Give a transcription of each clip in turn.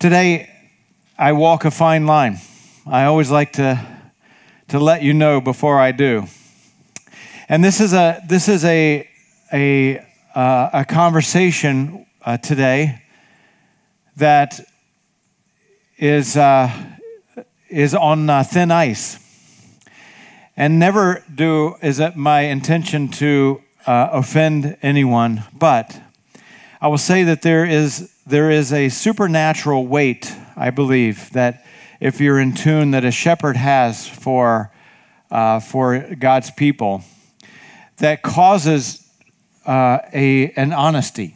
Today, I walk a fine line. I always like to, to let you know before I do. And this is a, this is a, a, uh, a conversation uh, today that is, uh, is on uh, thin ice. And never do is it my intention to uh, offend anyone, but I will say that there is there is a supernatural weight, I believe, that if you're in tune, that a shepherd has for, uh, for God's people that causes uh, a, an honesty.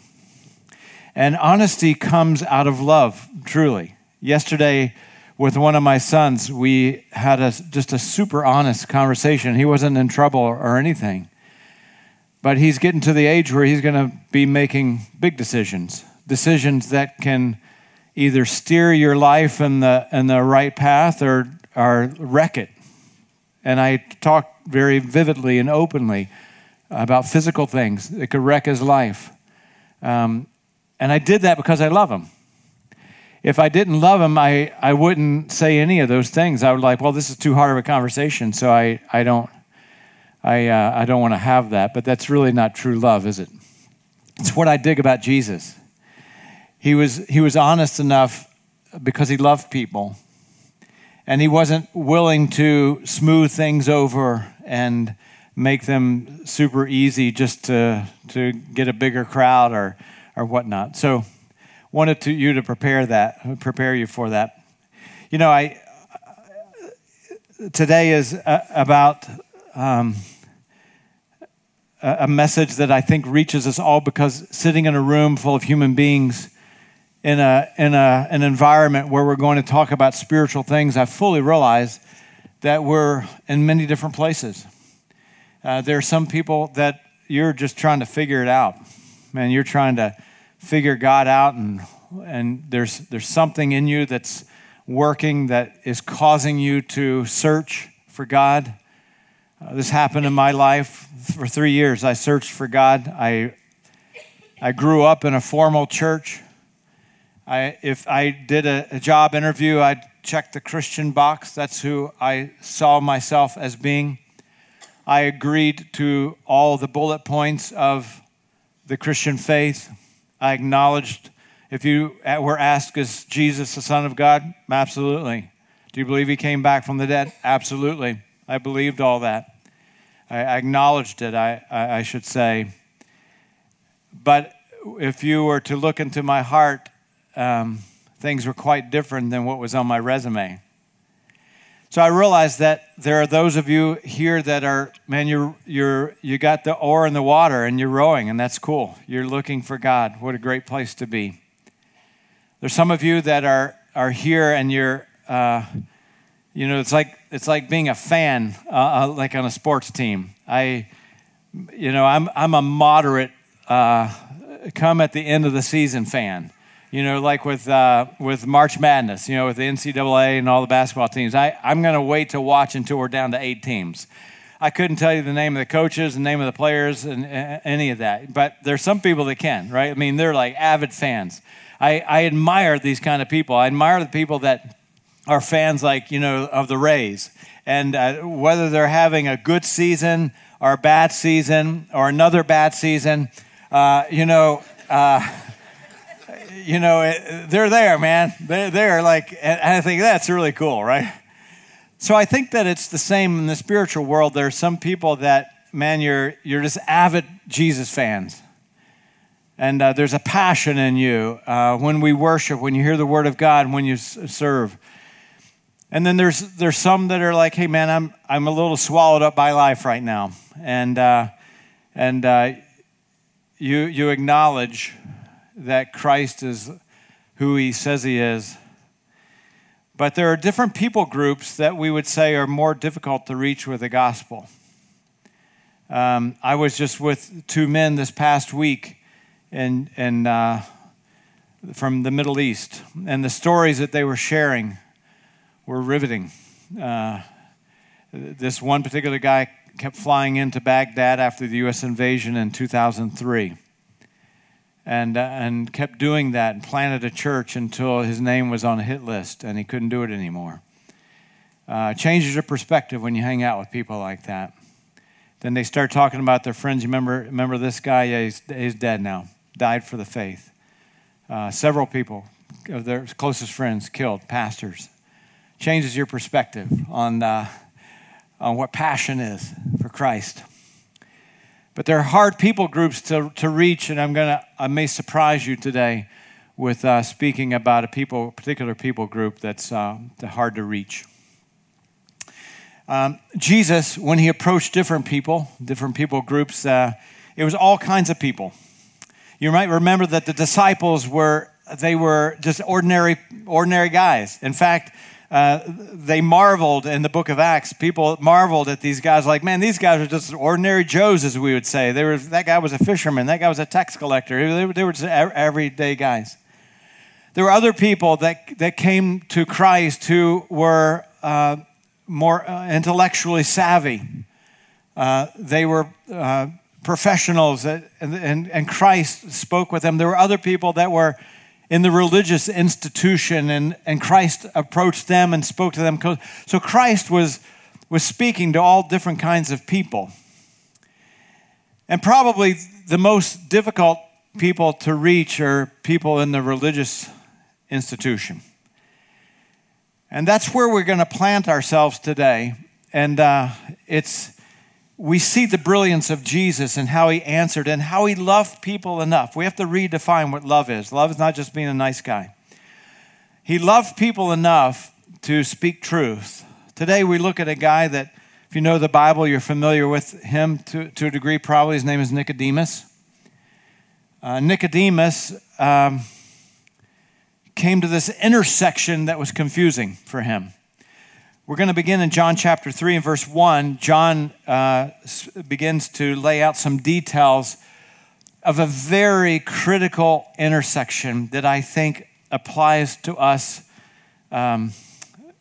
And honesty comes out of love, truly. Yesterday, with one of my sons, we had a, just a super honest conversation. He wasn't in trouble or anything. But he's getting to the age where he's going to be making big decisions decisions that can either steer your life in the, in the right path or, or wreck it. And I talk very vividly and openly about physical things that could wreck his life. Um, and I did that because I love him. If I didn't love him, I, I wouldn't say any of those things. I would like, well, this is too hard of a conversation, so I, I don't I, uh, I don't want to have that. But that's really not true love, is it? It's what I dig about Jesus he was, he was honest enough because he loved people. And he wasn't willing to smooth things over and make them super easy just to, to get a bigger crowd or, or whatnot. So, wanted to, you to prepare that, prepare you for that. You know, I today is about um, a message that I think reaches us all because sitting in a room full of human beings in, a, in a, an environment where we're going to talk about spiritual things, I fully realize that we're in many different places. Uh, there are some people that you're just trying to figure it out. Man, you're trying to figure God out, and, and there's, there's something in you that's working that is causing you to search for God. Uh, this happened in my life for three years. I searched for God. I, I grew up in a formal church. I, if I did a, a job interview, I'd check the Christian box. That's who I saw myself as being. I agreed to all the bullet points of the Christian faith. I acknowledged if you were asked, is Jesus the Son of God? Absolutely. Do you believe he came back from the dead? Absolutely. I believed all that. I acknowledged it, I, I, I should say. But if you were to look into my heart, um, things were quite different than what was on my resume. So I realized that there are those of you here that are, man, you're, you're, you got the oar in the water and you're rowing, and that's cool. You're looking for God. What a great place to be. There's some of you that are, are here and you're, uh, you know, it's like, it's like being a fan, uh, uh like on a sports team. I, you know, I'm, I'm a moderate, uh, come at the end of the season fan you know, like with, uh, with March Madness, you know, with the NCAA and all the basketball teams. I, I'm going to wait to watch until we're down to eight teams. I couldn't tell you the name of the coaches, the name of the players, and any of that. But there's some people that can, right? I mean, they're like avid fans. I, I admire these kind of people. I admire the people that are fans, like, you know, of the Rays. And uh, whether they're having a good season or a bad season or another bad season, uh, you know, uh, you know, it, they're there, man. They're there. Like, and I think that's really cool, right? So I think that it's the same in the spiritual world. There are some people that, man, you're you're just avid Jesus fans, and uh, there's a passion in you uh, when we worship, when you hear the Word of God, when you s- serve. And then there's there's some that are like, hey, man, I'm I'm a little swallowed up by life right now, and uh, and uh, you you acknowledge that Christ is who he says he is. But there are different people groups that we would say are more difficult to reach with the gospel. Um, I was just with two men this past week and, in, uh, from the Middle East, and the stories that they were sharing were riveting. Uh, this one particular guy kept flying into Baghdad after the U.S. invasion in 2003 and, uh, and kept doing that and planted a church until his name was on a hit list and he couldn't do it anymore. Uh, changes your perspective when you hang out with people like that. Then they start talking about their friends. You remember, remember this guy? Yeah, he's, he's dead now, died for the faith. Uh, several people of their closest friends killed, pastors. Changes your perspective on, uh, on what passion is for Christ. But there are hard people groups to, to reach, and I'm gonna I may surprise you today with uh, speaking about a people particular people group that's uh, hard to reach. Um, Jesus, when he approached different people, different people groups, uh, it was all kinds of people. You might remember that the disciples were they were just ordinary ordinary guys. In fact, uh, they marveled in the book of Acts. People marveled at these guys, like, man, these guys are just ordinary Joes, as we would say. They were, that guy was a fisherman, that guy was a tax collector. They, they were just everyday guys. There were other people that, that came to Christ who were uh, more uh, intellectually savvy. Uh, they were uh, professionals, that, and, and, and Christ spoke with them. There were other people that were in the religious institution, and, and Christ approached them and spoke to them. So Christ was, was speaking to all different kinds of people. And probably the most difficult people to reach are people in the religious institution. And that's where we're going to plant ourselves today. And uh, it's we see the brilliance of Jesus and how he answered and how he loved people enough. We have to redefine what love is. Love is not just being a nice guy. He loved people enough to speak truth. Today we look at a guy that, if you know the Bible, you're familiar with him to, to a degree, probably. His name is Nicodemus. Uh, Nicodemus um, came to this intersection that was confusing for him. We're going to begin in John chapter 3 and verse 1. John uh, begins to lay out some details of a very critical intersection that I think applies to us um,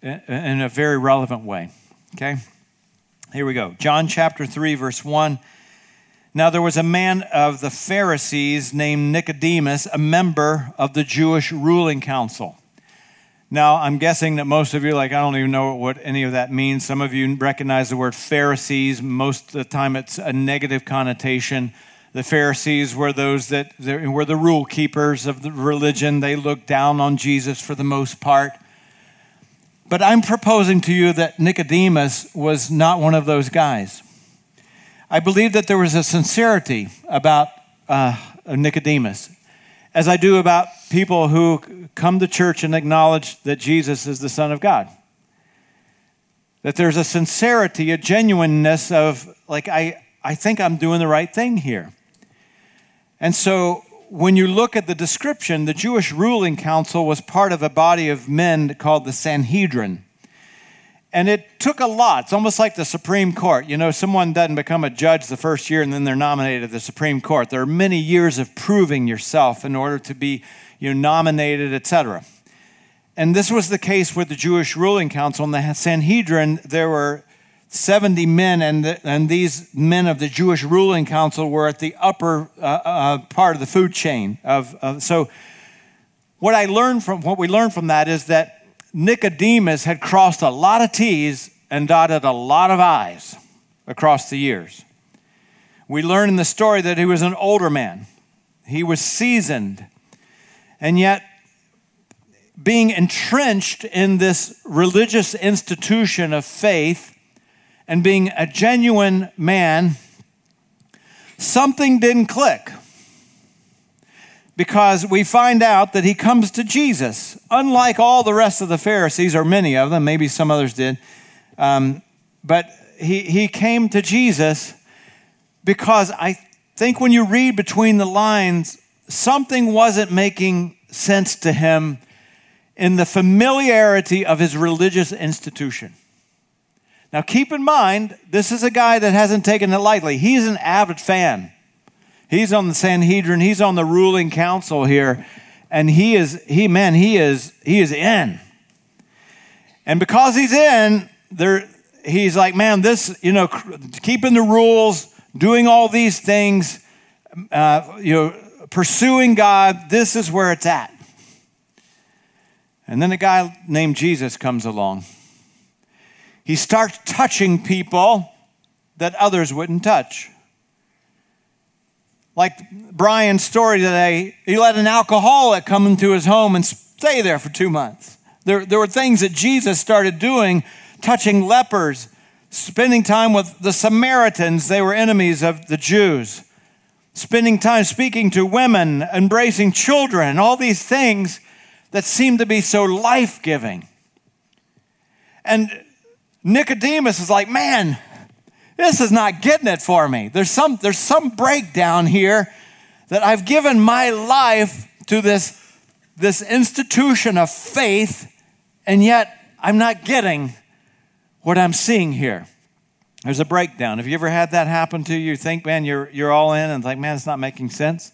in a very relevant way. Okay? Here we go. John chapter 3, verse 1. Now there was a man of the Pharisees named Nicodemus, a member of the Jewish ruling council. Now, I'm guessing that most of you, like, I don't even know what any of that means. Some of you recognize the word Pharisees. Most of the time, it's a negative connotation. The Pharisees were those that were the rule keepers of the religion. They looked down on Jesus for the most part. But I'm proposing to you that Nicodemus was not one of those guys. I believe that there was a sincerity about uh, Nicodemus as I do about people who come to church and acknowledge that Jesus is the Son of God. That there's a sincerity, a genuineness of, like, I, I think I'm doing the right thing here. And so when you look at the description, the Jewish ruling council was part of a body of men called the Sanhedrin. And it took a lot. It's almost like the Supreme Court. You know, someone doesn't become a judge the first year and then they're nominated to the Supreme Court. There are many years of proving yourself in order to be you know, nominated, etc. And this was the case with the Jewish ruling council. In the Sanhedrin, there were 70 men, and, the, and these men of the Jewish ruling council were at the upper uh, uh, part of the food chain. Of, of, so, what I learned from what we learned from that is that Nicodemus had crossed a lot of T's and dotted a lot of I's across the years. We learn in the story that he was an older man, he was seasoned, and yet being entrenched in this religious institution of faith and being a genuine man, something didn't click because we find out that he comes to Jesus. Unlike all the rest of the Pharisees, or many of them, maybe some others did, um, but he, he came to Jesus because I think when you read between the lines, something wasn't making sense to him in the familiarity of his religious institution. Now, keep in mind, this is a guy that hasn't taken it lightly. He's an avid fan. He's on the Sanhedrin, he's on the ruling council here, and he is, he, man, he is, he is in. And because he's in, there, he's like, man, this, you know, keeping the rules, doing all these things, uh, you know, pursuing God, this is where it's at. And then a guy named Jesus comes along. He starts touching people that others wouldn't touch. Like Brian's story today, he let an alcoholic come into his home and stay there for two months. There, there were things that Jesus started doing, touching lepers, spending time with the Samaritans, they were enemies of the Jews, spending time speaking to women, embracing children, all these things that seemed to be so life giving. And Nicodemus is like, man, this is not getting it for me. There's some, there's some breakdown here that I've given my life to this, this institution of faith, and yet I'm not getting what I'm seeing here. There's a breakdown. Have you ever had that happen to you? You think, man, you're, you're all in, and like, man, it's not making sense.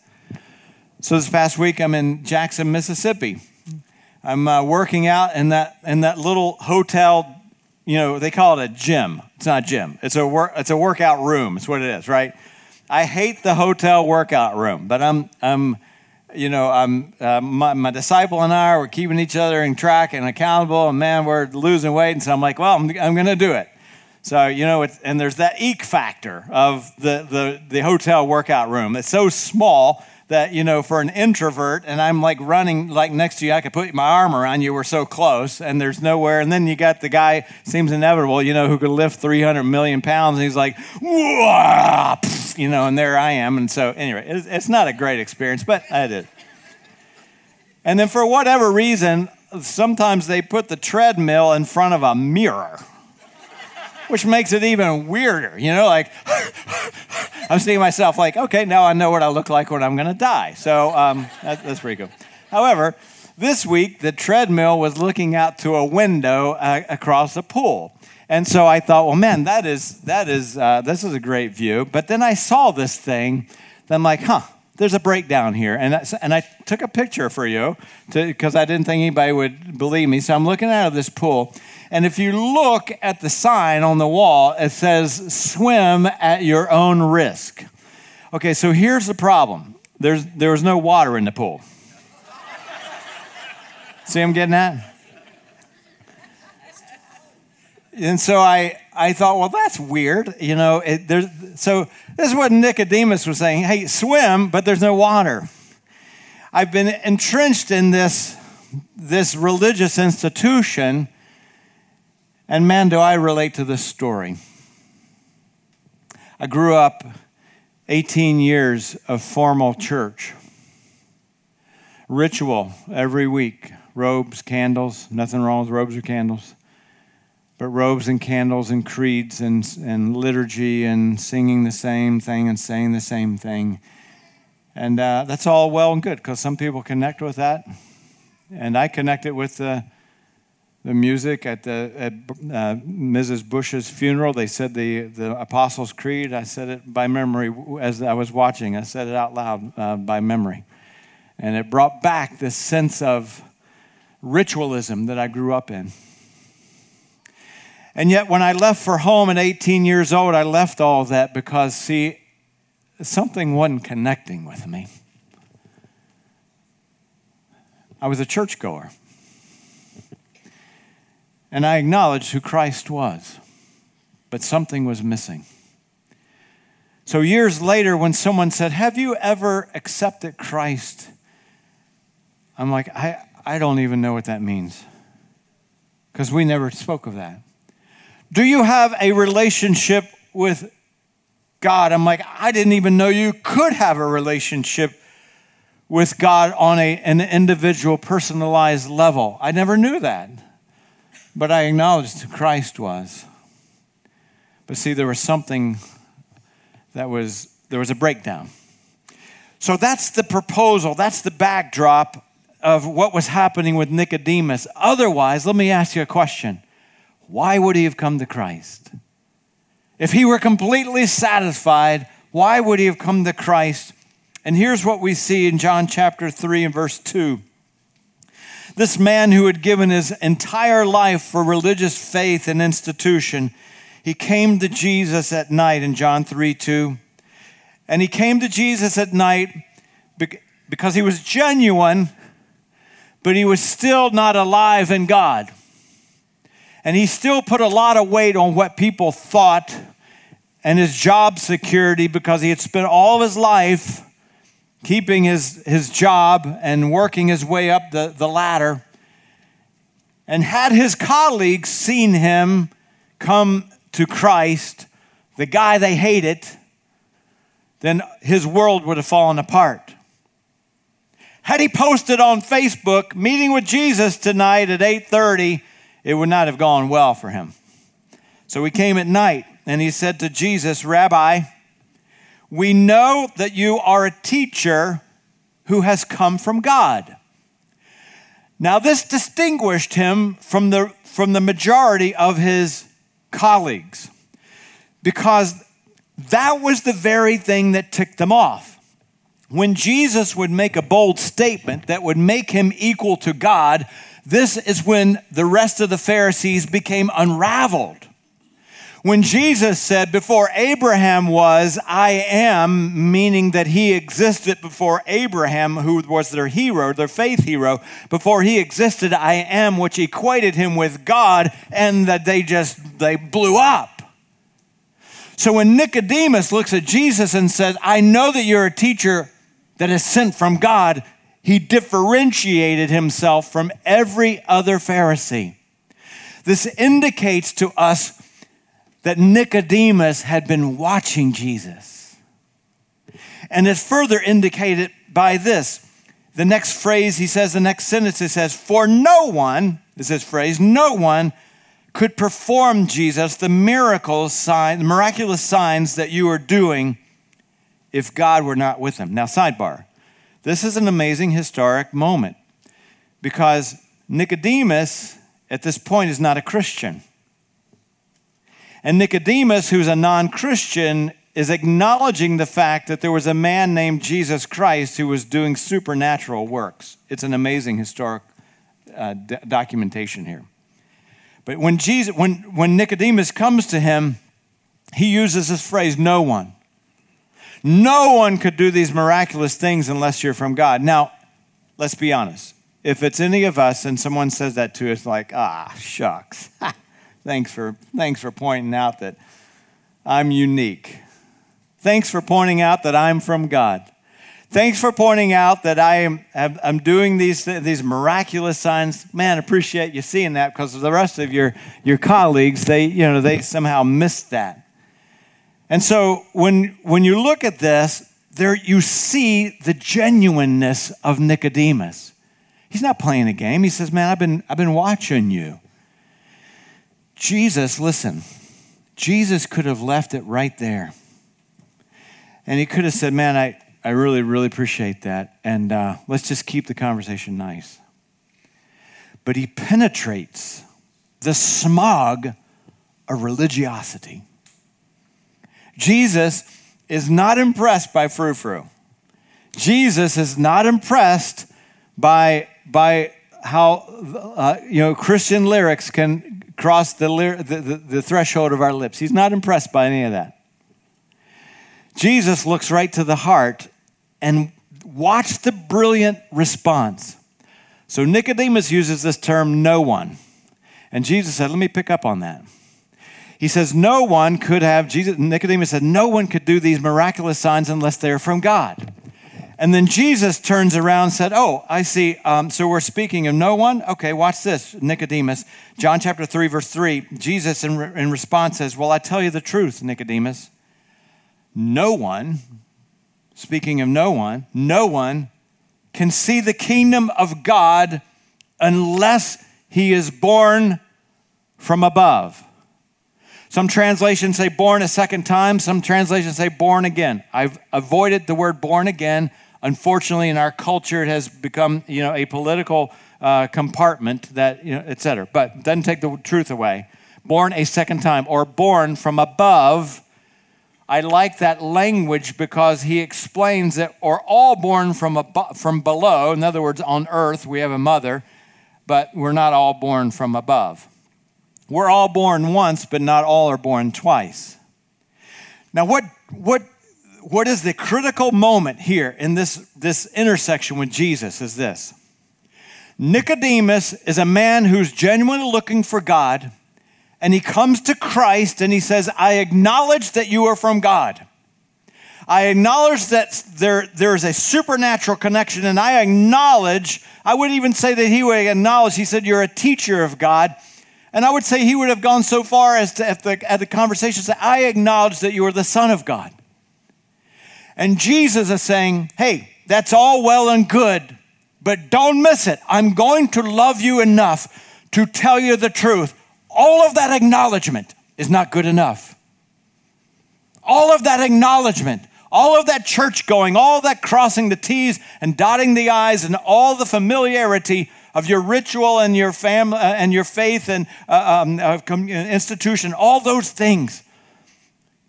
So this past week, I'm in Jackson, Mississippi. I'm uh, working out in that in that little hotel you know, they call it a gym. It's not a gym. It's a work. It's a workout room. It's what it is, right? I hate the hotel workout room, but I'm, I'm, you know, I'm uh, my, my, disciple and I are keeping each other in track and accountable, and man, we're losing weight, and so I'm like, well, I'm, I'm going to do it. So you know, it's and there's that eek factor of the the the hotel workout room. It's so small that you know for an introvert and i'm like running like next to you i could put my arm around you we're so close and there's nowhere and then you got the guy seems inevitable you know who could lift 300 million pounds and he's like you know and there i am and so anyway it's, it's not a great experience but i did. And then for whatever reason sometimes they put the treadmill in front of a mirror which makes it even weirder you know like I'm seeing myself like, okay, now I know what I look like when I'm going to die. So um, that, that's pretty cool. However, this week the treadmill was looking out to a window uh, across a pool. And so I thought, well, man, that is that is uh, this is a great view. But then I saw this thing, then I'm like, huh, there's a breakdown here, and I, and I took a picture for you because I didn't think anybody would believe me. So I'm looking out of this pool, and if you look at the sign on the wall, it says swim at your own risk. Okay, so here's the problem there's, there was no water in the pool. See I'm getting at? And so I, I thought, well, that's weird. You know, it, there's, so this is what Nicodemus was saying. Hey, swim, but there's no water. I've been entrenched in this, this religious institution and man, do I relate to this story. I grew up 18 years of formal church, ritual every week, robes, candles, nothing wrong with robes or candles, but robes and candles and creeds and, and liturgy and singing the same thing and saying the same thing. And uh, that's all well and good because some people connect with that. And I connected with the the music at the at uh, Mrs. Bush's funeral. They said the the Apostles' Creed. I said it by memory as I was watching. I said it out loud uh, by memory, and it brought back this sense of ritualism that I grew up in. And yet, when I left for home at 18 years old, I left all that because, see, something wasn't connecting with me. I was a churchgoer. And I acknowledged who Christ was, but something was missing. So, years later, when someone said, Have you ever accepted Christ? I'm like, I, I don't even know what that means because we never spoke of that. Do you have a relationship with God? I'm like, I didn't even know you could have a relationship with God on a, an individual, personalized level. I never knew that. But I acknowledged Christ was. But see, there was something that was, there was a breakdown. So that's the proposal, that's the backdrop of what was happening with Nicodemus. Otherwise, let me ask you a question why would he have come to Christ? If he were completely satisfied, why would he have come to Christ? And here's what we see in John chapter 3 and verse 2. This man who had given his entire life for religious faith and institution, he came to Jesus at night in John 3 2. And he came to Jesus at night because he was genuine, but he was still not alive in God. And he still put a lot of weight on what people thought and his job security because he had spent all of his life keeping his, his job and working his way up the, the ladder. And had his colleagues seen him come to Christ, the guy they hated, then his world would have fallen apart. Had he posted on Facebook, meeting with Jesus tonight at 8:30, it would not have gone well for him. So he came at night and he said to Jesus, Rabbi, we know that you are a teacher who has come from God. Now, this distinguished him from the, from the majority of his colleagues because that was the very thing that ticked them off. When Jesus would make a bold statement that would make him equal to God, this is when the rest of the Pharisees became unraveled. When Jesus said, Before Abraham was, I am, meaning that he existed before Abraham, who was their hero, their faith hero, before he existed, I am, which equated him with God, and that they just, they blew up. So when Nicodemus looks at Jesus and says, I know that you're a teacher that is sent from God, he differentiated himself from every other Pharisee. This indicates to us that Nicodemus had been watching Jesus. And it's further indicated by this. The next phrase he says, the next sentence, it says, For no one, is this phrase, no one could perform Jesus, the miracles, sign, the miraculous signs that you are doing if God were not with him. Now, sidebar. This is an amazing historic moment because Nicodemus at this point is not a Christian. And Nicodemus, who's a non Christian, is acknowledging the fact that there was a man named Jesus Christ who was doing supernatural works. It's an amazing historic uh, d- documentation here. But when, Jesus, when, when Nicodemus comes to him, he uses this phrase, no one. No one could do these miraculous things unless you're from God. Now, let's be honest. If it's any of us and someone says that to us, like, ah, shucks. Thanks for, thanks for pointing out that I'm unique. Thanks for pointing out that I'm from God. Thanks for pointing out that I am I'm doing these, these miraculous signs. Man, appreciate you seeing that because the rest of your, your colleagues, they, you know, they somehow missed that. And so when, when you look at this, there you see the genuineness of Nicodemus. He's not playing a game. He says, Man, I've been, I've been watching you. Jesus, listen, Jesus could have left it right there. And he could have said, Man, I, I really, really appreciate that. And uh, let's just keep the conversation nice. But he penetrates the smog of religiosity. Jesus is not impressed by frou frou. Jesus is not impressed by, by how uh, you know Christian lyrics can cross the, the, the, the threshold of our lips. He's not impressed by any of that. Jesus looks right to the heart and watch the brilliant response. So Nicodemus uses this term, no one. And Jesus said, let me pick up on that. He says, no one could have, Jesus, Nicodemus said, no one could do these miraculous signs unless they're from God. And then Jesus turns around and said, Oh, I see. Um, so we're speaking of no one? Okay, watch this, Nicodemus. John chapter 3, verse 3. Jesus, in, re- in response, says, Well, I tell you the truth, Nicodemus. No one, speaking of no one, no one can see the kingdom of God unless he is born from above. Some translations say born a second time, some translations say born again. I've avoided the word born again Unfortunately, in our culture, it has become you know a political uh, compartment that you know, et cetera. But doesn't take the truth away. Born a second time or born from above. I like that language because he explains that we're all born from above, from below. In other words, on earth we have a mother, but we're not all born from above. We're all born once, but not all are born twice. Now, what what what is the critical moment here in this, this intersection with Jesus is this Nicodemus is a man who's genuinely looking for God, and he comes to Christ and he says, I acknowledge that you are from God. I acknowledge that there, there is a supernatural connection, and I acknowledge, I wouldn't even say that he would acknowledge, he said, You're a teacher of God. And I would say he would have gone so far as to, at the, at the conversation, say, I acknowledge that you are the Son of God. And Jesus is saying, Hey, that's all well and good, but don't miss it. I'm going to love you enough to tell you the truth. All of that acknowledgement is not good enough. All of that acknowledgement all of that church going, all that crossing the T's and dotting the I's, and all the familiarity of your ritual and your family uh, and your faith and uh, um, uh, institution, all those things.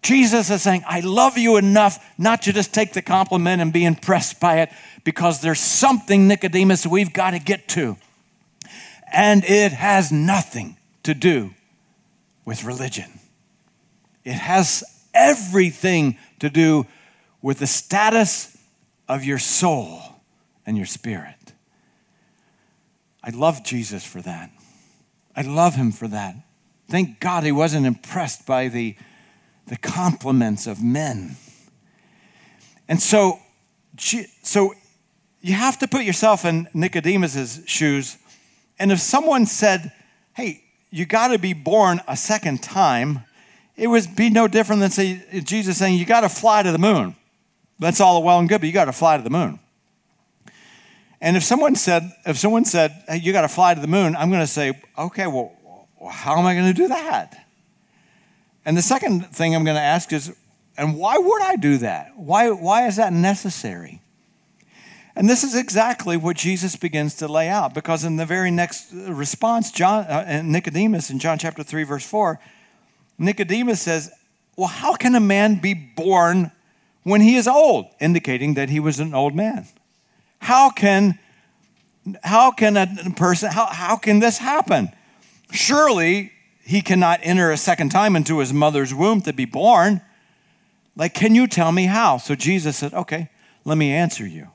Jesus is saying, I love you enough not to just take the compliment and be impressed by it, because there's something, Nicodemus, we've got to get to. And it has nothing to do with religion, it has everything to do with the status of your soul and your spirit. I love Jesus for that. I love him for that. Thank God he wasn't impressed by the, the compliments of men. And so, so you have to put yourself in Nicodemus's shoes. And if someone said, hey, you got to be born a second time, it would be no different than say, Jesus saying, you got to fly to the moon. That's all well and good, but you got to fly to the moon. And if someone said, if someone said, hey, you got to fly to the moon, I'm going to say, okay, well, how am I going to do that? And the second thing I'm going to ask is, and why would I do that? Why, why is that necessary? And this is exactly what Jesus begins to lay out, because in the very next response, John, uh, Nicodemus in John chapter 3, verse 4, Nicodemus says, Well, how can a man be born when he is old, indicating that he was an old man. How can, how can a person, how, how can this happen? Surely he cannot enter a second time into his mother's womb to be born. Like, can you tell me how? So Jesus said, Okay, let me answer you.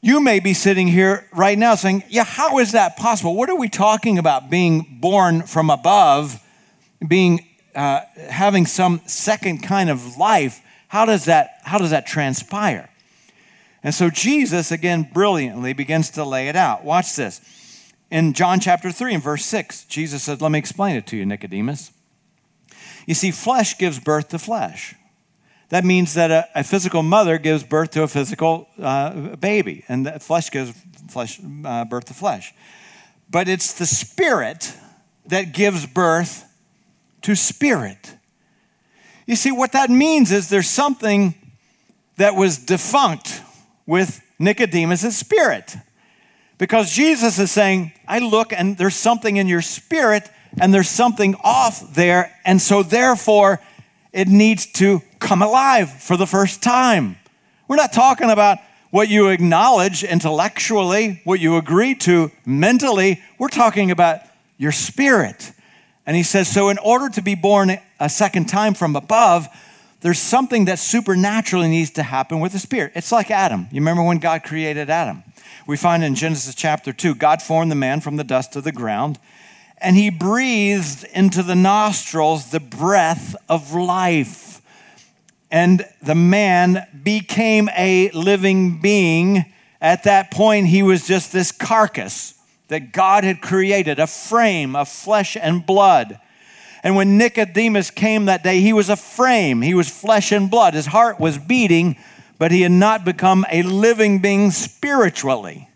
You may be sitting here right now saying, Yeah, how is that possible? What are we talking about being born from above, being uh, having some second kind of life? How does that, how does that transpire? And so Jesus, again, brilliantly begins to lay it out. Watch this. In John chapter 3 and verse 6, Jesus said, Let me explain it to you, Nicodemus. You see, flesh gives birth to flesh. That means that a, a physical mother gives birth to a physical uh, baby, and that flesh gives flesh, uh, birth to flesh. But it's the spirit that gives birth to spirit. You see, what that means is there's something that was defunct with Nicodemus' spirit. Because Jesus is saying, I look and there's something in your spirit and there's something off there. And so, therefore, it needs to come alive for the first time. We're not talking about what you acknowledge intellectually, what you agree to mentally. We're talking about your spirit. And he says, So, in order to be born a second time from above, there's something that supernaturally needs to happen with the Spirit. It's like Adam. You remember when God created Adam? We find in Genesis chapter 2, God formed the man from the dust of the ground, and he breathed into the nostrils the breath of life. And the man became a living being. At that point, he was just this carcass that God had created, a frame of flesh and blood. And when Nicodemus came that day, he was a frame, he was flesh and blood. His heart was beating, but he had not become a living being spiritually.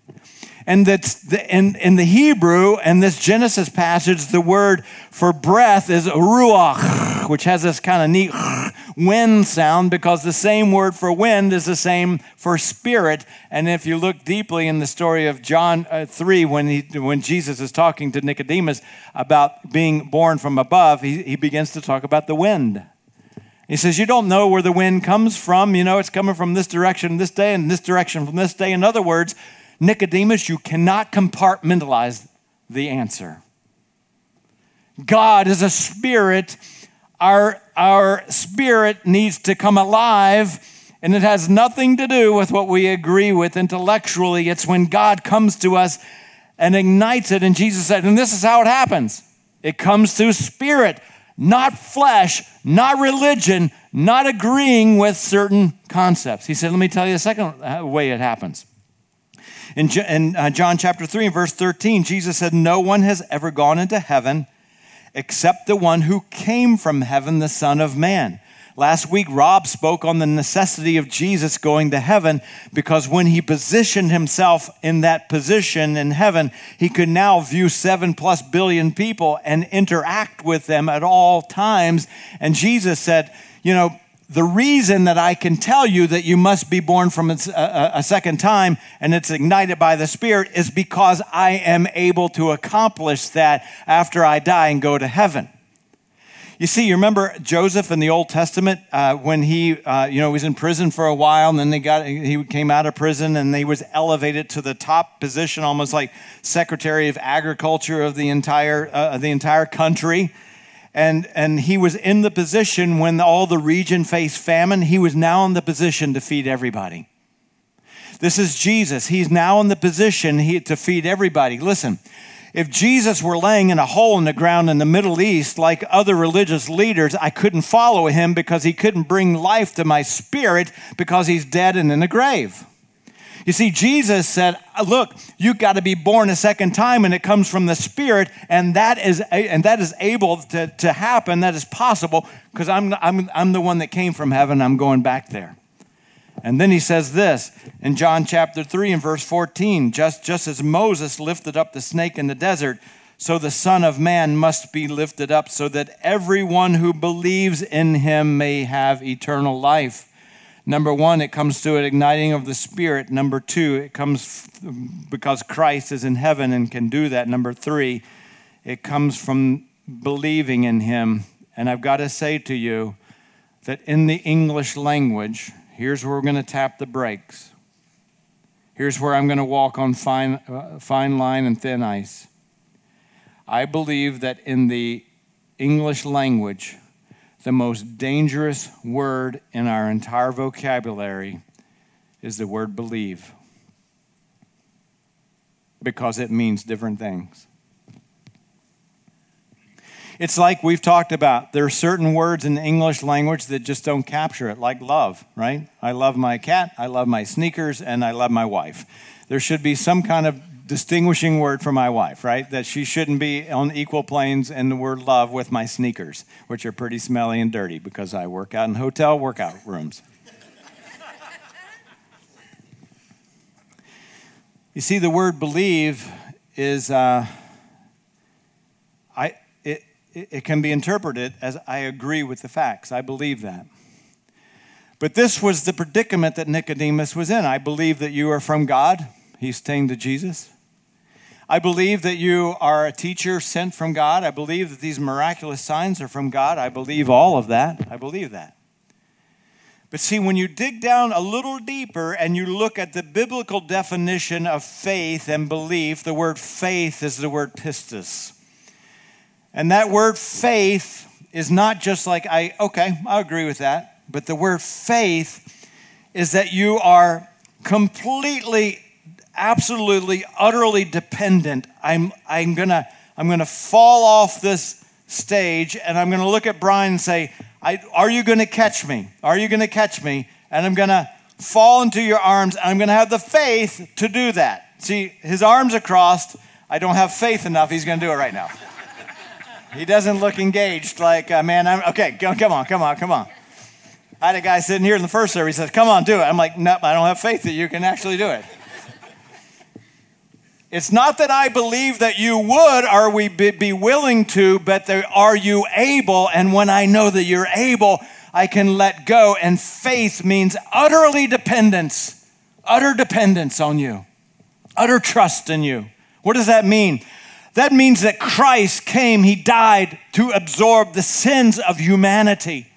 And that's the, in, in the Hebrew and this Genesis passage, the word for breath is ruach, which has this kind of neat wind sound because the same word for wind is the same for spirit. And if you look deeply in the story of John uh, 3, when, he, when Jesus is talking to Nicodemus about being born from above, he, he begins to talk about the wind. He says, You don't know where the wind comes from. You know, it's coming from this direction this day and this direction from this day. In other words, Nicodemus, you cannot compartmentalize the answer. God is a spirit our, our spirit needs to come alive, and it has nothing to do with what we agree with intellectually. It's when God comes to us and ignites it. And Jesus said, and this is how it happens it comes through spirit, not flesh, not religion, not agreeing with certain concepts. He said, let me tell you the second uh, way it happens. In, uh, John chapter 3 and verse 13, Jesus said, No one has ever gone into heaven except the one who came from heaven, the Son of Man. Last week, Rob spoke on the necessity of Jesus going to heaven because when he positioned himself in that position in heaven, he could now view seven plus billion people and interact with them at all times. And Jesus said, You know, the reason that I can tell you that you must be born from a, a, second time and it's ignited by the Spirit is because I am able to accomplish that after I die and go to heaven. You see, you remember Joseph in the Old Testament uh, when he, uh, you know, was in prison for a while, and then they got he came out of prison, and he was elevated to the top position, almost like Secretary of Agriculture of the entire uh, the entire country and, and he was in the position when all the region faced famine, he was now in the position to feed everybody. This is Jesus. He's now in the position to feed everybody. Listen, if Jesus were laying in a hole in the ground in the Middle East like other religious leaders, I couldn't follow him because he couldn't bring life to my spirit because he's dead and in the grave. You see, Jesus said, Look, you got to be born a second time, and it comes from the Spirit, and that is, and that is able to, to happen, that is possible, because I'm, I'm, I'm the one that came from heaven, I'm going back there. And then he says this in John chapter 3 and verse 14 just, just as Moses lifted up the snake in the desert, so the Son of Man must be lifted up, so that everyone who believes in him may have eternal life. Number one, it comes to an igniting of the Spirit. Number two, it comes because Christ is in heaven and can do that. Number three, it comes from believing in Him. And I've got to say to you that in the English language, here's where we're going to tap the brakes. Here's where I'm going to walk on fine, uh, fine line and thin ice. I believe that in the English language, the most dangerous word in our entire vocabulary is the word believe because it means different things. It's like we've talked about. There are certain words in the English language that just don't capture it, like love, right? I love my cat, I love my sneakers, and I love my wife. There should be some kind of distinguishing word for my wife, right? That she shouldn't be on equal planes in the word love with my sneakers, which are pretty smelly and dirty because I work out in hotel workout rooms. you see, the word believe is, uh, it, can be interpreted as I agree with the facts. I believe that. But this was the predicament that Nicodemus was in. I believe that you are from God. He's saying to Jesus. I believe that you are a teacher sent from God. I believe that these miraculous signs are from God. I believe all of that. I believe that. But see, when you dig down a little deeper and you look at the biblical definition of faith and belief, the word faith is the word pistis. And that word faith is not just like, I, okay, I agree with that. But the word faith is that you are completely absolutely, utterly dependent. I'm, I'm going to I'm gonna fall off this stage and I'm going to look at Brian and say, Are you going to catch me? Are you going to catch me? And I'm going to fall into your arms and I'm going to have the faith to do that. See, his arms are crossed. I don't have faith enough. He's going to do it right now. He doesn't look engaged like, uh, man, I'm okay, come on, come on, come on. I had a guy sitting here in the first service. He says, Come on, do it. I'm like, Nope, I don't have faith that you can actually do it. It's not that I believe that you would or we be willing to, but are you able? And when I know that you're able, I can let go. And faith means utterly dependence, utter dependence on you, utter trust in you. What does that mean? That means that Christ came, He died to absorb the sins of humanity.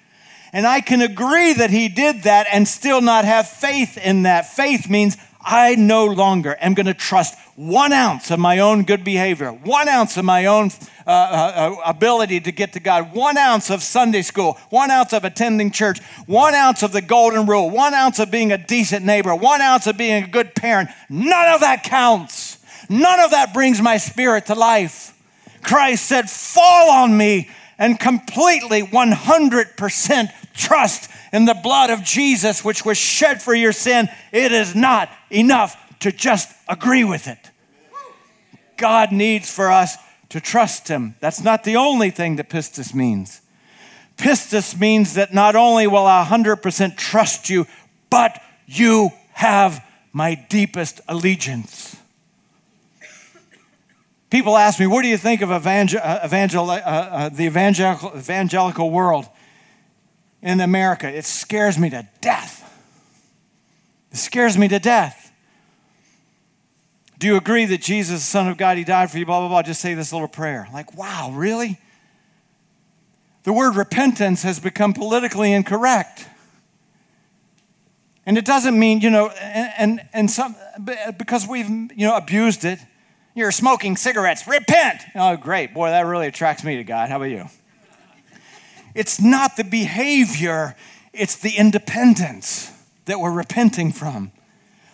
And I can agree that He did that and still not have faith in that. Faith means I no longer am going to trust one ounce of my own good behavior, one ounce of my own uh, uh, uh, ability to get to God, one ounce of Sunday school, one ounce of attending church, one ounce of the golden rule, one ounce of being a decent neighbor, one ounce of being a good parent. None of that counts. None of that brings my spirit to life. Christ said, Fall on me and completely 100% trust in the blood of Jesus, which was shed for your sin, it is not enough to just agree with it. God needs for us to trust Him. That's not the only thing that pistis means. Pistis means that not only will I 100% trust you, but you have my deepest allegiance. People ask me, what do you think of evangel- uh, evangel- uh, uh, the evangelical, evangelical world? in America. It scares me to death. It scares me to death. Do you agree that Jesus, the Son of God, He died for you? Blah, blah, blah. Just say this little prayer. Like, wow, really? The word repentance has become politically incorrect. And it doesn't mean, you know, and, and, and some, because we've, you know, abused it. You're smoking cigarettes, repent. Oh, great. Boy, that really attracts me to God. How about you? It's not the behavior, it's the independence that we're repenting from.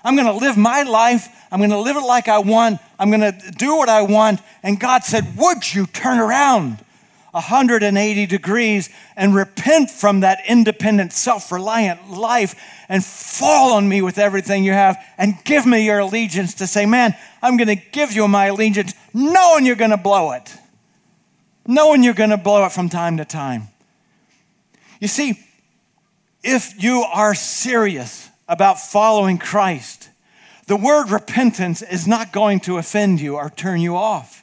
I'm going to live my life. I'm going to live it like I want. I'm going to do what I want. And God said, Would you turn around 180 degrees and repent from that independent, self reliant life and fall on me with everything you have and give me your allegiance to say, Man, I'm going to give you my allegiance, knowing you're going to blow it, knowing you're going to blow it from time to time. You see, if you are serious about following Christ, the word repentance is not going to offend you or turn you off.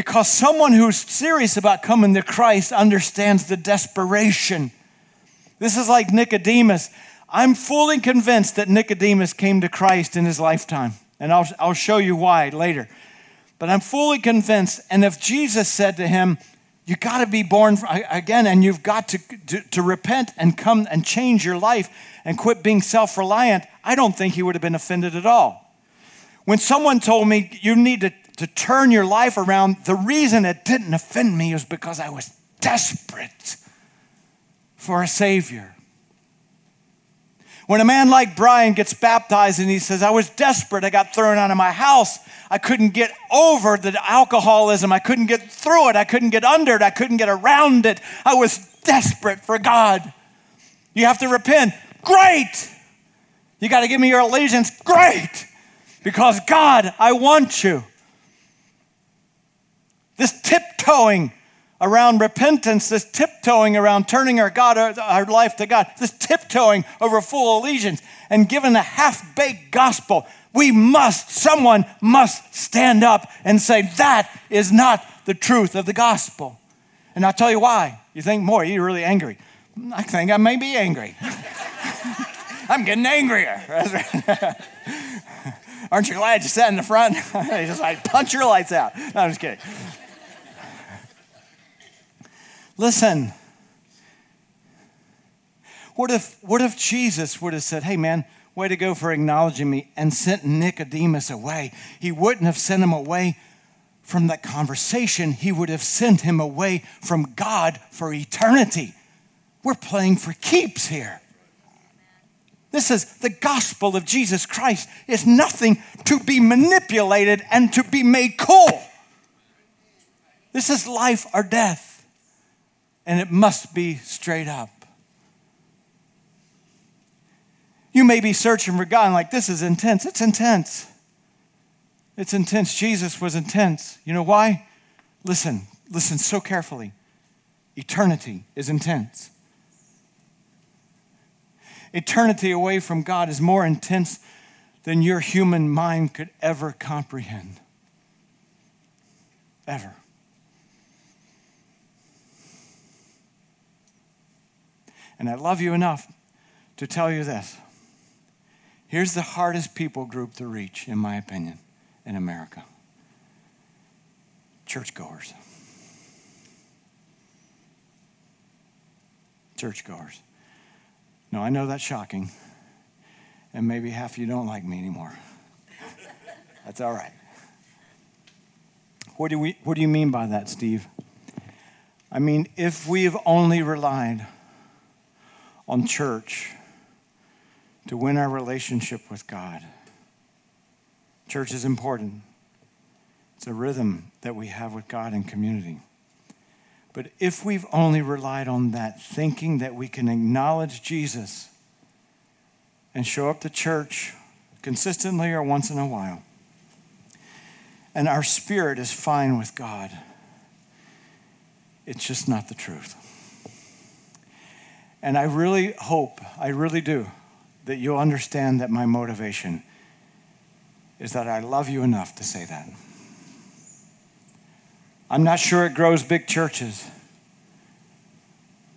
Because someone who's serious about coming to Christ understands the desperation. This is like Nicodemus. I'm fully convinced that Nicodemus came to Christ in his lifetime, and I'll, I'll show you why later. But I'm fully convinced, and if Jesus said to him, you got to be born again and you've got to, to, to, repent and come and change your life and quit being self reliant. I don't think he would have been offended at all. When someone told me you need to, to turn your life around, the reason it didn't offend me was because I was desperate for a Savior. When a man like Brian gets baptized and he says, I was desperate, I got thrown out of my house, I couldn't get over the alcoholism, I couldn't get through it, I couldn't get under it, I couldn't get around it, I was desperate for God. You have to repent. Great! You got to give me your allegiance. Great! Because God, I want you. This tiptoeing around repentance, this tiptoeing around turning our God, our life to God, this tiptoeing over full allegiance and given a half-baked gospel. We must, someone must stand up and say, that is not the truth of the gospel. And I'll tell you why. You think more, you're really angry. I think I may be angry. I'm getting angrier. Aren't you glad you sat in the front? Just like punch your lights out. No, I'm just kidding. Listen, what if, what if Jesus would have said, hey man, way to go for acknowledging me, and sent Nicodemus away? He wouldn't have sent him away from that conversation, he would have sent him away from God for eternity. We're playing for keeps here. This is the gospel of Jesus Christ is nothing to be manipulated and to be made cool. This is life or death and it must be straight up. You may be searching for God and like, this is intense. It's intense. It's intense. Jesus was intense. You know why? Listen, listen so carefully. Eternity is intense. Eternity away from God is more intense than your human mind could ever comprehend. Ever. And I love you enough to tell you this. Here's the hardest people group to reach, in my opinion, in America churchgoers. Churchgoers. No, I know that's shocking. And maybe half of you don't like me anymore. That's all right. What do, we, what do you mean by that, Steve? I mean, if we've only relied on church to win our relationship with God, church is important. It's a rhythm that we have with God in community. But if we've only relied on that, thinking that we can acknowledge Jesus and show up to church consistently or once in a while, and our spirit is fine with God, it's just not the truth. And I really hope, I really do, that you'll understand that my motivation is that I love you enough to say that. I'm not sure it grows big churches,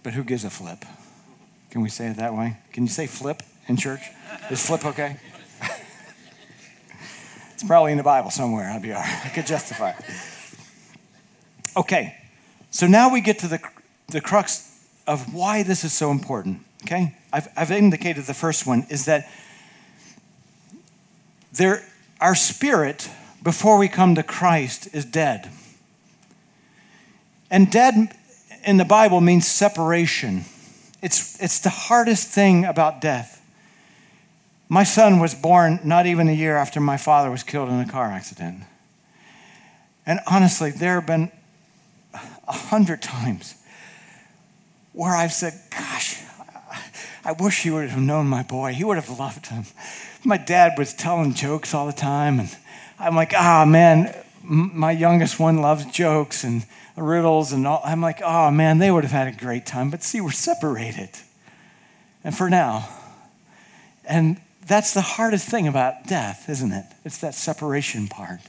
but who gives a flip? Can we say it that way? Can you say flip in church? Is flip okay? it's probably in the Bible somewhere. I'd be all right. I could justify it. Okay, so now we get to the, the crux of why this is so important. Okay? I've, I've indicated the first one is that there, our spirit, before we come to Christ, is dead. And dead in the Bible means separation. It's, it's the hardest thing about death. My son was born not even a year after my father was killed in a car accident. And honestly, there have been a hundred times where I've said, Gosh, I wish he would have known my boy. He would have loved him. My dad was telling jokes all the time, and I'm like, ah, oh, man, my youngest one loves jokes, and riddles and all. I'm like, oh man, they would have had a great time. But see, we're separated. And for now. And that's the hardest thing about death, isn't it? It's that separation part.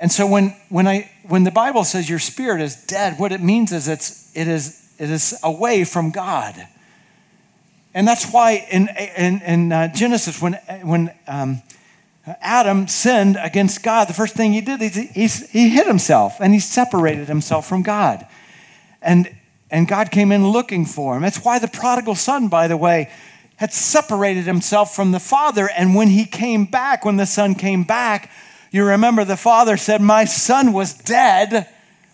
And so when, when, I, when the Bible says your spirit is dead, what it means is it's, it, is, it is away from God. And that's why in, in, in uh, Genesis, when, when um, Adam sinned against God, the first thing he did he, he hid himself and he separated himself from God. And, and God came in looking for him. That's why the prodigal son, by the way, had separated himself from the father. And when he came back, when the son came back, you remember the father said, My son was dead,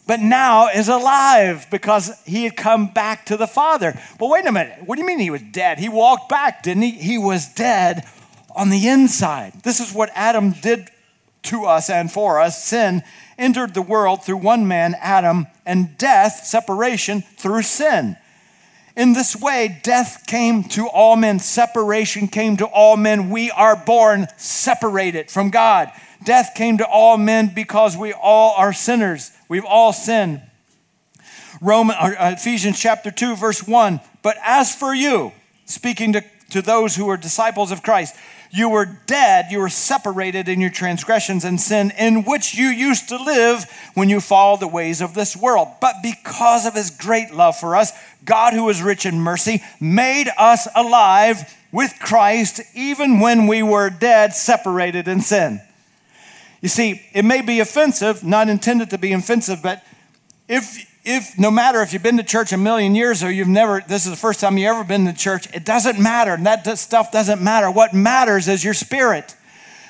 but now is alive because he had come back to the father. Well, wait a minute. What do you mean he was dead? He walked back, didn't he? He was dead on the inside. This is what Adam did to us and for us. Sin entered the world through one man, Adam, and death, separation, through sin. In this way, death came to all men, separation came to all men. We are born separated from God. Death came to all men because we all are sinners. We've all sinned. Roman, uh, Ephesians chapter 2, verse 1. But as for you, speaking to, to those who are disciples of Christ, you were dead, you were separated in your transgressions and sin, in which you used to live when you followed the ways of this world. But because of his great love for us, God, who is rich in mercy, made us alive with Christ even when we were dead, separated in sin. You see, it may be offensive, not intended to be offensive, but if if no matter if you've been to church a million years or you've never, this is the first time you've ever been to church, it doesn't matter. That stuff doesn't matter. What matters is your spirit.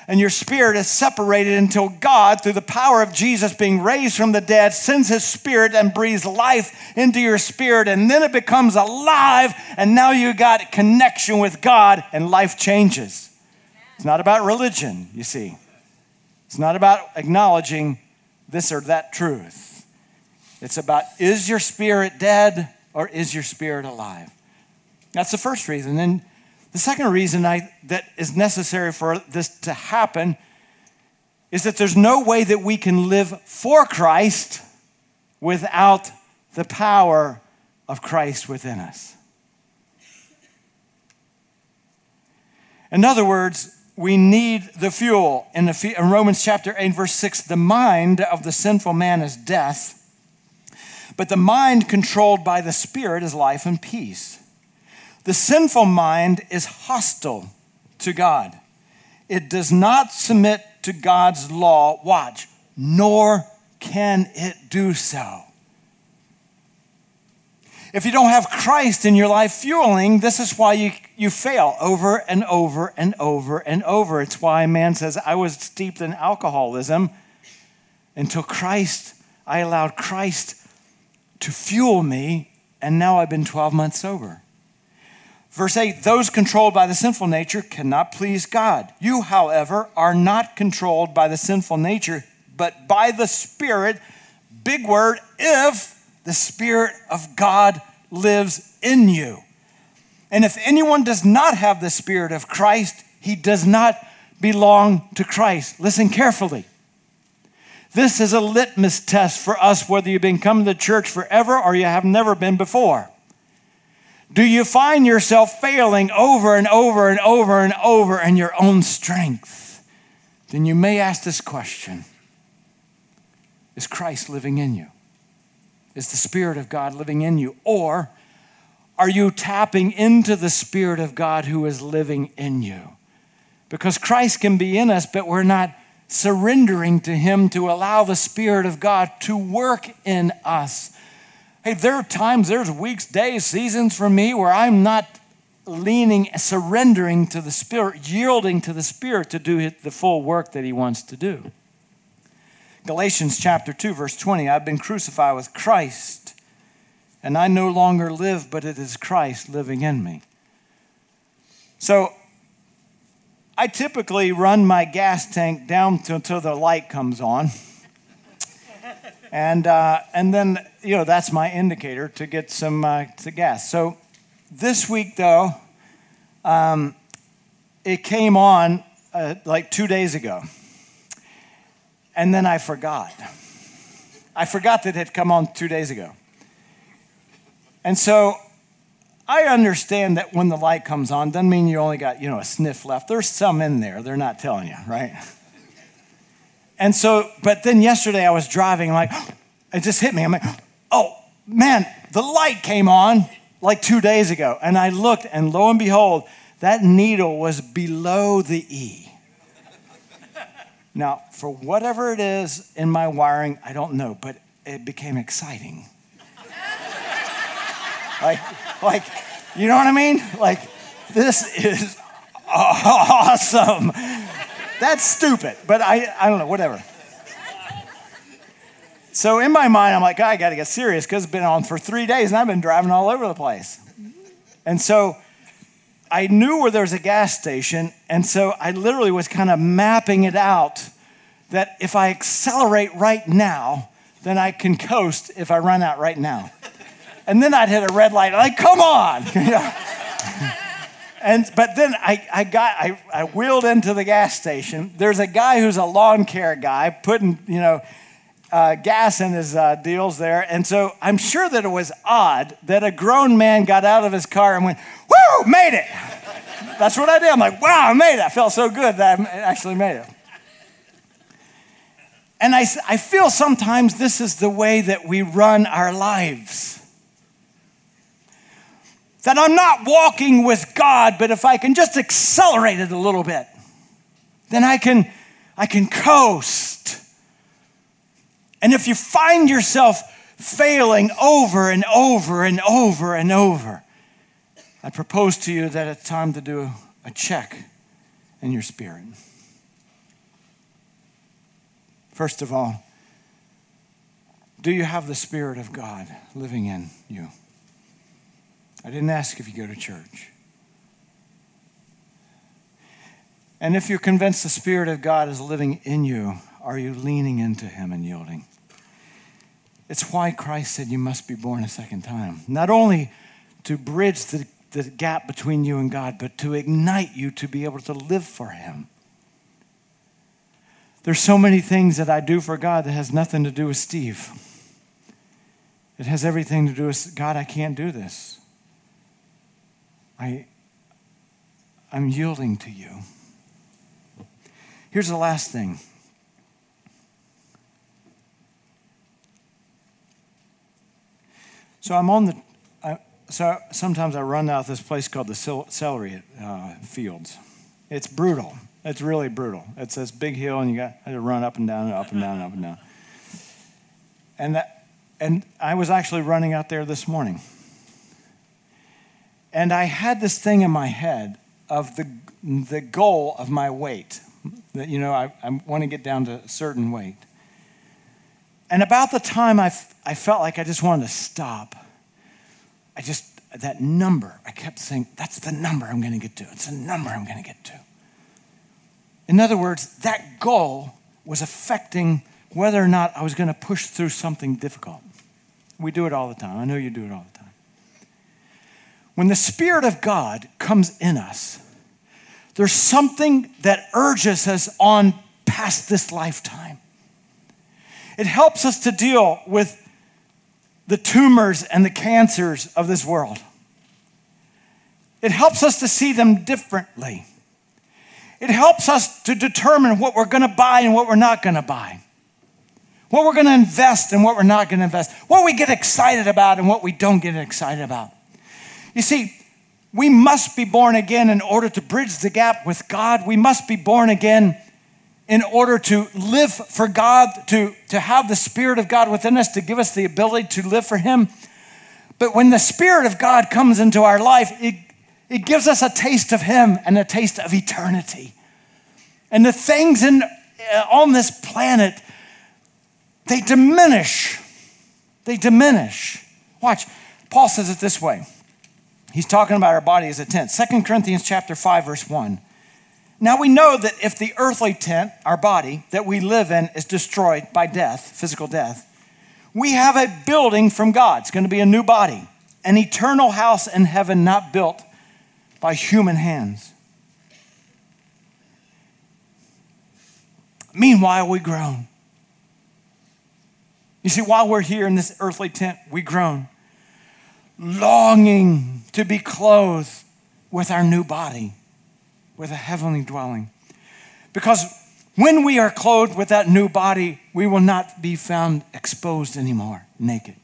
And your spirit is separated until God, through the power of Jesus being raised from the dead, sends his spirit and breathes life into your spirit. And then it becomes alive. And now you got connection with God and life changes. It's not about religion, you see. It's not about acknowledging this or that truth. It's about is your spirit dead or is your spirit alive? That's the first reason. And the second reason I, that is necessary for this to happen is that there's no way that we can live for Christ without the power of Christ within us. In other words, we need the fuel. In, the, in Romans chapter 8, verse 6, the mind of the sinful man is death but the mind controlled by the Spirit is life and peace. The sinful mind is hostile to God. It does not submit to God's law, watch, nor can it do so. If you don't have Christ in your life fueling, this is why you, you fail over and over and over and over. It's why a man says, I was steeped in alcoholism until Christ, I allowed Christ to fuel me, and now I've been 12 months sober. Verse 8 Those controlled by the sinful nature cannot please God. You, however, are not controlled by the sinful nature, but by the Spirit. Big word, if the Spirit of God lives in you. And if anyone does not have the Spirit of Christ, he does not belong to Christ. Listen carefully. This is a litmus test for us whether you've been coming to church forever or you have never been before. Do you find yourself failing over and over and over and over in your own strength? Then you may ask this question Is Christ living in you? Is the Spirit of God living in you? Or are you tapping into the Spirit of God who is living in you? Because Christ can be in us, but we're not surrendering to Him to allow the Spirit of God to work in us. Hey, there are times, there's weeks, days, seasons for me where I'm not leaning, surrendering to the Spirit, yielding to the Spirit to do the full work that He wants to do. Galatians chapter 2, verse 20 I've been crucified with Christ, and I no longer live, but it is Christ living in me. So I typically run my gas tank down to, until the light comes on. and, uh, and then, you know, that's my indicator to get some uh, to gas. So this week, though, um, it came on uh, like two days ago and then I forgot. I forgot that it had come on two days ago. And so I understand that when the light comes on, doesn't mean you only got, you know, a sniff left. There's some in there. They're not telling you, right? And so, but then yesterday I was driving, like, it just hit me. I'm like, oh, man, the light came on like two days ago. And I looked, and lo and behold, that needle was below the E. Now, for whatever it is in my wiring, I don't know, but it became exciting. like, like, you know what I mean? Like, this is awesome. That's stupid, but I, I don't know, whatever. So in my mind, I'm like, I got to get serious because it's been on for three days and I've been driving all over the place. And so I knew where there was a gas station, and so I literally was kind of mapping it out that if I accelerate right now, then I can coast if I run out right now. And then I'd hit a red light, like, come on. and but then I, I got I, I wheeled into the gas station. There's a guy who's a lawn care guy putting, you know, uh, gas in his uh, deals there. And so I'm sure that it was odd that a grown man got out of his car and went, Woo, made it. That's what I did. I'm like, wow, I made it. I felt so good that I actually made it. And I, I feel sometimes this is the way that we run our lives. That I'm not walking with God, but if I can just accelerate it a little bit, then I can, I can coast. And if you find yourself failing over and over and over and over, I propose to you that it's time to do a check in your spirit. First of all, do you have the Spirit of God living in you? I didn't ask if you go to church. And if you're convinced the Spirit of God is living in you, are you leaning into Him and yielding? It's why Christ said you must be born a second time. Not only to bridge the, the gap between you and God, but to ignite you to be able to live for Him. There's so many things that I do for God that has nothing to do with Steve. It has everything to do with God, I can't do this. I, I'm yielding to you. Here's the last thing. So I'm on the, I, so sometimes I run out this place called the celery uh, fields. It's brutal. It's really brutal. It's this big hill, and you got to run up and down and up and down and up and down. And that, and I was actually running out there this morning, And I had this thing in my head of the, the goal of my weight. That, you know, I, I want to get down to a certain weight. And about the time I, f- I felt like I just wanted to stop, I just, that number, I kept saying, that's the number I'm going to get to. It's the number I'm going to get to. In other words, that goal was affecting whether or not I was going to push through something difficult. We do it all the time. I know you do it all the time. When the Spirit of God comes in us, there's something that urges us on past this lifetime. It helps us to deal with the tumors and the cancers of this world. It helps us to see them differently. It helps us to determine what we're going to buy and what we're not going to buy, what we're going to invest and what we're not going to invest, what we get excited about and what we don't get excited about. You see, we must be born again in order to bridge the gap with God. We must be born again in order to live for God, to, to have the Spirit of God within us, to give us the ability to live for Him. But when the Spirit of God comes into our life, it, it gives us a taste of Him and a taste of eternity. And the things in, uh, on this planet, they diminish. They diminish. Watch, Paul says it this way. He's talking about our body as a tent. Second Corinthians chapter 5, verse 1. Now we know that if the earthly tent, our body, that we live in is destroyed by death, physical death, we have a building from God. It's going to be a new body, an eternal house in heaven not built by human hands. Meanwhile, we groan. You see, while we're here in this earthly tent, we groan, longing to be clothed with our new body with a heavenly dwelling. Because when we are clothed with that new body, we will not be found exposed anymore, naked.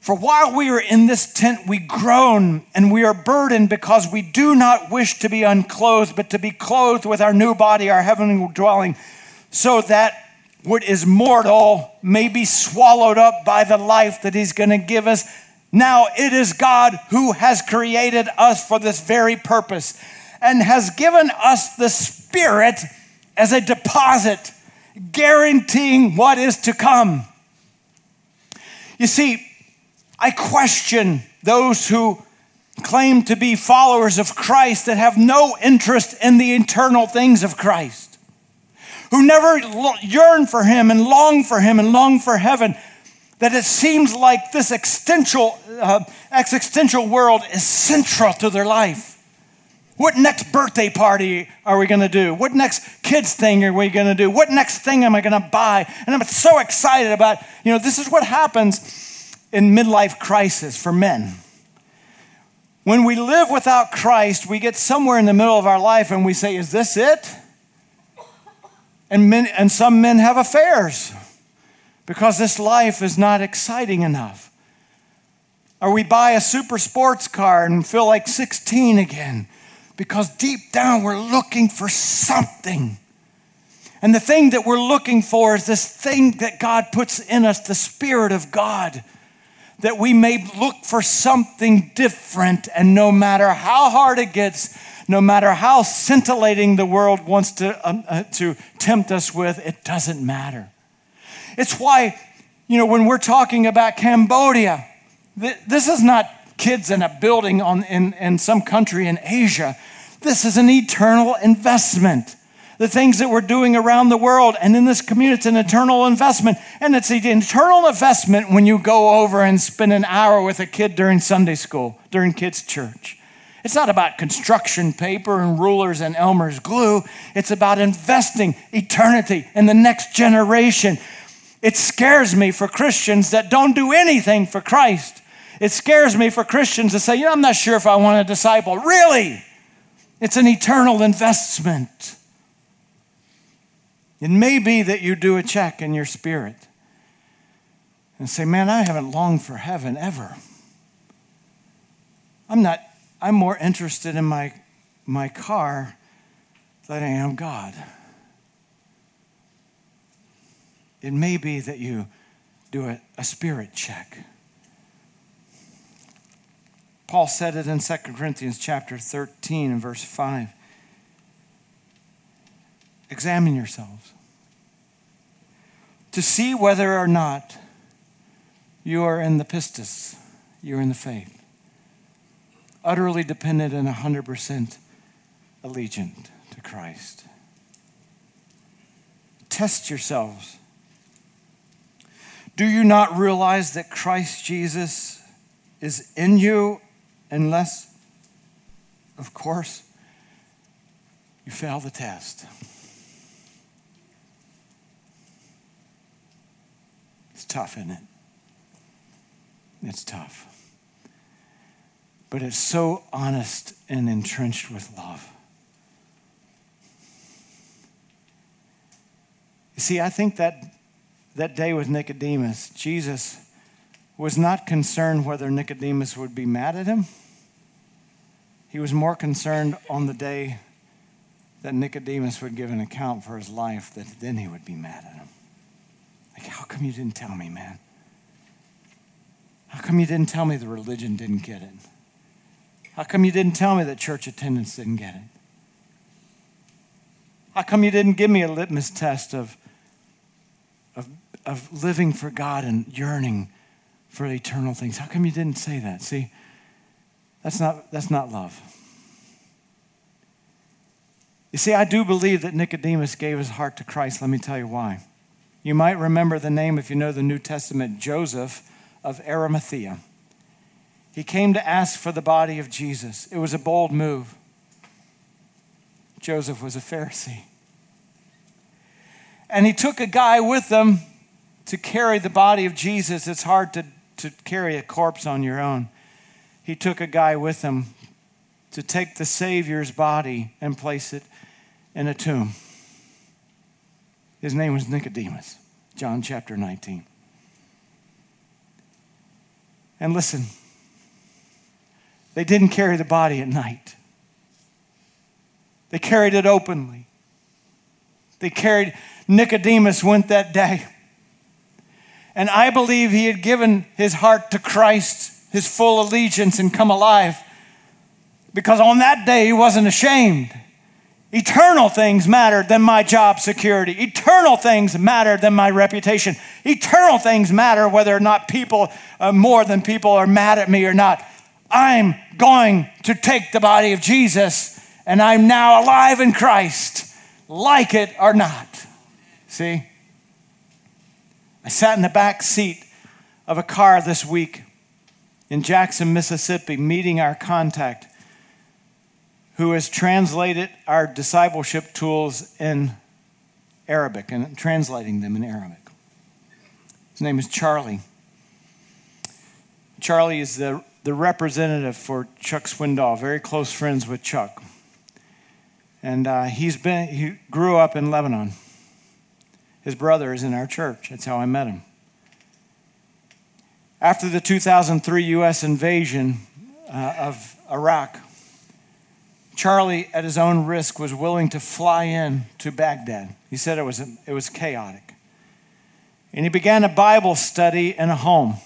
For while we are in this tent, we groan and we are burdened because we do not wish to be unclothed, but to be clothed with our new body, our heavenly dwelling, so that what is mortal may be swallowed up by the life that He's going to give us now it is God who has created us for this very purpose and has given us the Spirit as a deposit, guaranteeing what is to come. You see, I question those who claim to be followers of Christ that have no interest in the eternal things of Christ, who never yearn for Him and long for Him and long for heaven that it seems like this existential, uh, existential world is central to their life. What next birthday party are we going to do? What next kids thing are we going to do? What next thing am I going to buy? And I'm so excited about, you know, this is what happens in midlife crisis for men. When we live without Christ, we get somewhere in the middle of our life and we say, Is this it? And, men, and some men have affairs because this life is not exciting enough. Or we buy a super sports car and feel like 16 again because deep down we're looking for something. And the thing that we're looking for is this thing that God puts in us, the Spirit of God, that we may look for something different. And no matter how hard it gets, no matter how scintillating the world wants to, um, uh, to tempt us with, it doesn't matter. It's why, you know, when we're talking about Cambodia, th- this is not kids in a building on, in, in some country in Asia. This is an eternal investment. The things that we're doing around the world and in this community, it's an eternal investment. And it's an eternal investment when you go over and spend an hour with a kid during Sunday school, during kids' church. It's not about construction paper and rulers and Elmer's glue. It's about investing eternity in the next generation. It scares me for Christians that don't do anything for Christ. It scares me for Christians to say, you know, I'm not sure if I want a disciple. Really? It's an eternal investment. It may be that you do a check in your spirit and say, man, I haven't longed for heaven ever. I'm not, I'm more interested in my, my car than I am God. It may be that you do a, a spirit check. Paul said it in 2 Corinthians chapter 13 and verse 5. Examine yourselves to see whether or not you are in the pistis, you're in the faith, utterly dependent and 100% allegiant to Christ. Test yourselves. Do you not realize that Christ Jesus is in you unless, of course, you fail the test? It's tough, isn't it? It's tough. But it's so honest and entrenched with love. You see, I think that that day with Nicodemus, Jesus was not concerned whether Nicodemus would be mad at him. He was more concerned on the day that Nicodemus would give an account for his life, that then he would be mad at him. Like, how come you didn't tell me, man? How come you didn't tell me the religion didn't get it? How come you didn't tell me that church attendance didn't get it? How come you didn't give me a litmus test of, of, living for God and yearning for eternal things? How come you didn't say that? See, that's not, that's not love. You see, I do believe that Nicodemus gave his heart to Christ. Let me tell you why. You might remember the name, if you know the New Testament, Joseph of Arimathea. He came to ask for the body of Jesus. It was a bold move. Joseph was a Pharisee. And he took a guy with him to carry the body of Jesus. It's hard to, to carry a corpse on your own. He took a guy with him to take the Savior's body and place it in a tomb. His name was Nicodemus, John chapter 19. And listen, they didn't carry the body at night, they carried it openly. They carried, Nicodemus went that day. And I believe he had given his heart to Christ, his full allegiance, and come alive. Because on that day, he wasn't ashamed. Eternal things mattered than my job security. Eternal things mattered than my reputation. Eternal things matter whether or not people, uh, more than people, are mad at me or not. I'm going to take the body of Jesus and I'm now alive in Christ, like it or not. See? I sat in the back seat of a car this week in Jackson, Mississippi, meeting our contact who has translated our discipleship tools in Arabic and translating them in Arabic. His name is Charlie. Charlie is the, the representative for Chuck Swindoll, very close friends with Chuck. And uh, he's been, he grew up in Lebanon. His brother is in our church. That's how I met him. After the 2003 U.S. invasion uh, of Iraq, Charlie, at his own risk, was willing to fly in to Baghdad. He said it was, it was chaotic. And he began a Bible study in a home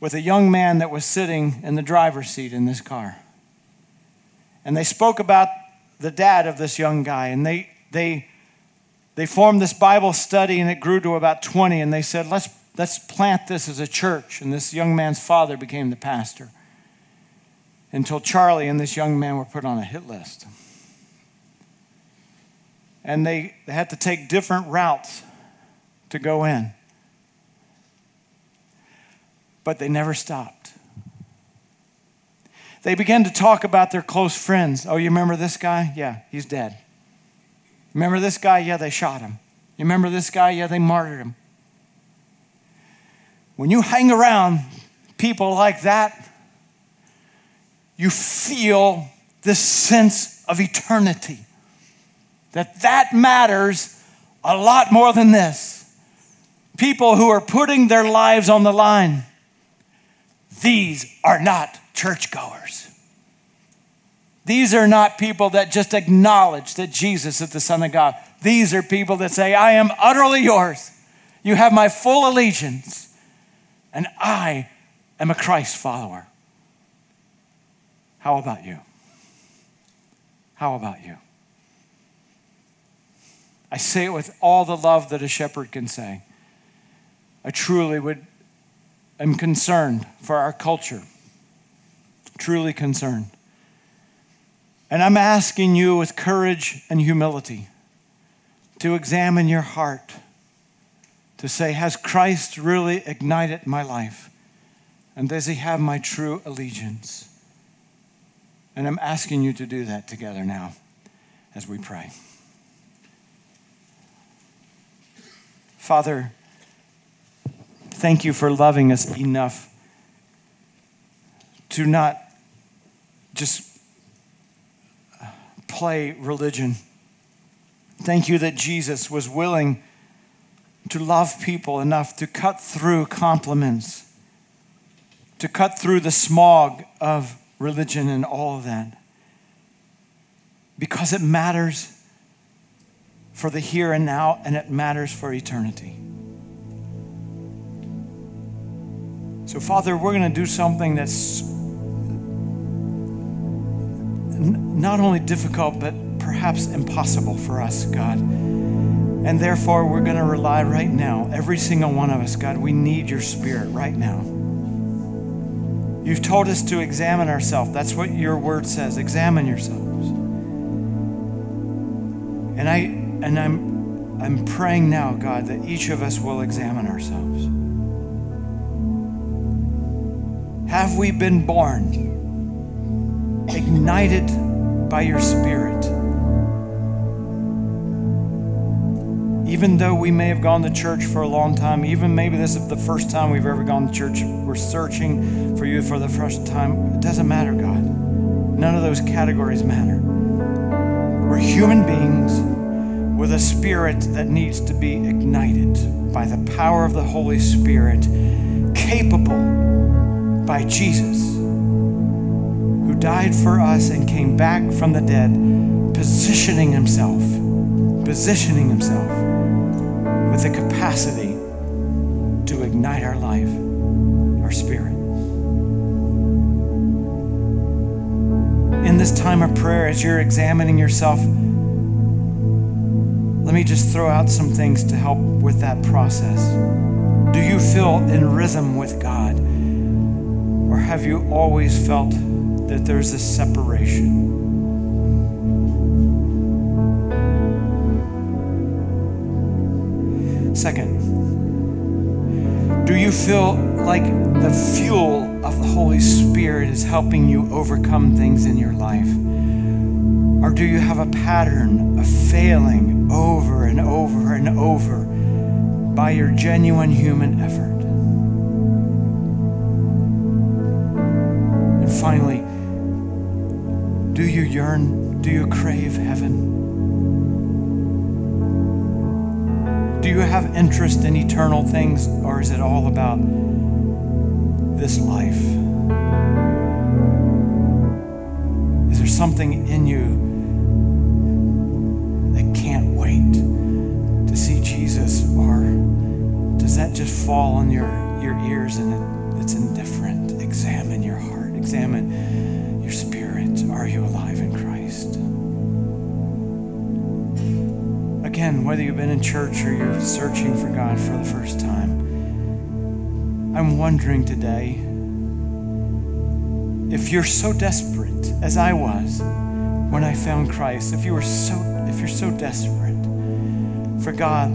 with a young man that was sitting in the driver's seat in this car. And they spoke about the dad of this young guy, and they, they, they formed this Bible study, and it grew to about 20. And they said, let's, let's plant this as a church. And this young man's father became the pastor until Charlie and this young man were put on a hit list. And they, they had to take different routes to go in. But they never stopped. They began to talk about their close friends. Oh, you remember this guy? Yeah, he's dead. Remember this guy? Yeah, they shot him. You remember this guy? Yeah, they martyred him. When you hang around people like that, you feel this sense of eternity. That that matters a lot more than this. People who are putting their lives on the line. These are not churchgoers. These are not people that just acknowledge that Jesus is the Son of God. These are people that say, I am utterly yours. You have my full allegiance, and I am a Christ follower. How about you? How about you? I say it with all the love that a shepherd can say. I truly would am concerned for our culture. Truly concerned. And I'm asking you with courage and humility to examine your heart, to say, Has Christ really ignited my life? And does he have my true allegiance? And I'm asking you to do that together now as we pray. Father, thank you for loving us enough to not just play religion. Thank you that Jesus was willing to love people enough to cut through compliments, to cut through the smog of religion and all of that. Because it matters for the here and now, and it matters for eternity. So, Father, we're going to do something that's not only difficult, but perhaps impossible for us, God. And therefore, we're going to rely right now, every single one of us, God, we need your spirit right now. You've told us to examine ourselves. That's what your word says. Examine yourselves. And I and I'm I'm praying now, God, that each of us will examine ourselves. Have we been born ignited by your spirit? even though we may have gone to church for a long time, even maybe this is the first time we've ever gone to church, we're searching for you for the first time. It doesn't matter, God. None of those categories matter. We're human beings with a spirit that needs to be ignited by the power of the Holy Spirit, capable by Jesus, died for us and came back from the dead, positioning himself, positioning himself with the capacity to ignite our life, our spirit. In this time of prayer, as you're examining yourself, let me just throw out some things to help with that process. Do you feel in rhythm with God? Or have you always felt that there's a separation? Second, do you feel like the fuel of the Holy Spirit is helping you overcome things in your life? Or do you have a pattern of failing over and over and over by your genuine human effort? And finally, yearn, do you crave heaven? Do you have interest in eternal things, or is it all about this life? Is there something in you that can't wait to see Jesus, or does that just fall on your, your ears and it, it's indifferent? Again, whether you've been in church or you're searching for God for the first time, I'm wondering today if you're so desperate as I was when I found Christ, if you were so if you're so desperate for God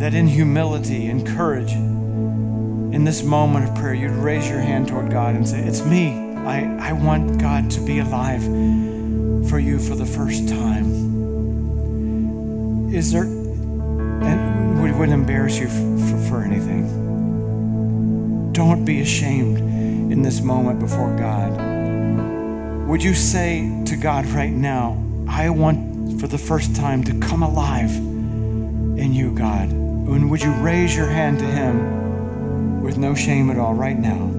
that in humility and courage in this moment of prayer you'd raise your hand toward God and say, It's me. I, I want God to be alive for you for the first time is there, and we wouldn't embarrass you for, for anything. Don't be ashamed in this moment before God. Would you say to God right now, I want for the first time to come alive in you, God? And would you raise your hand to Him with no shame at all right now?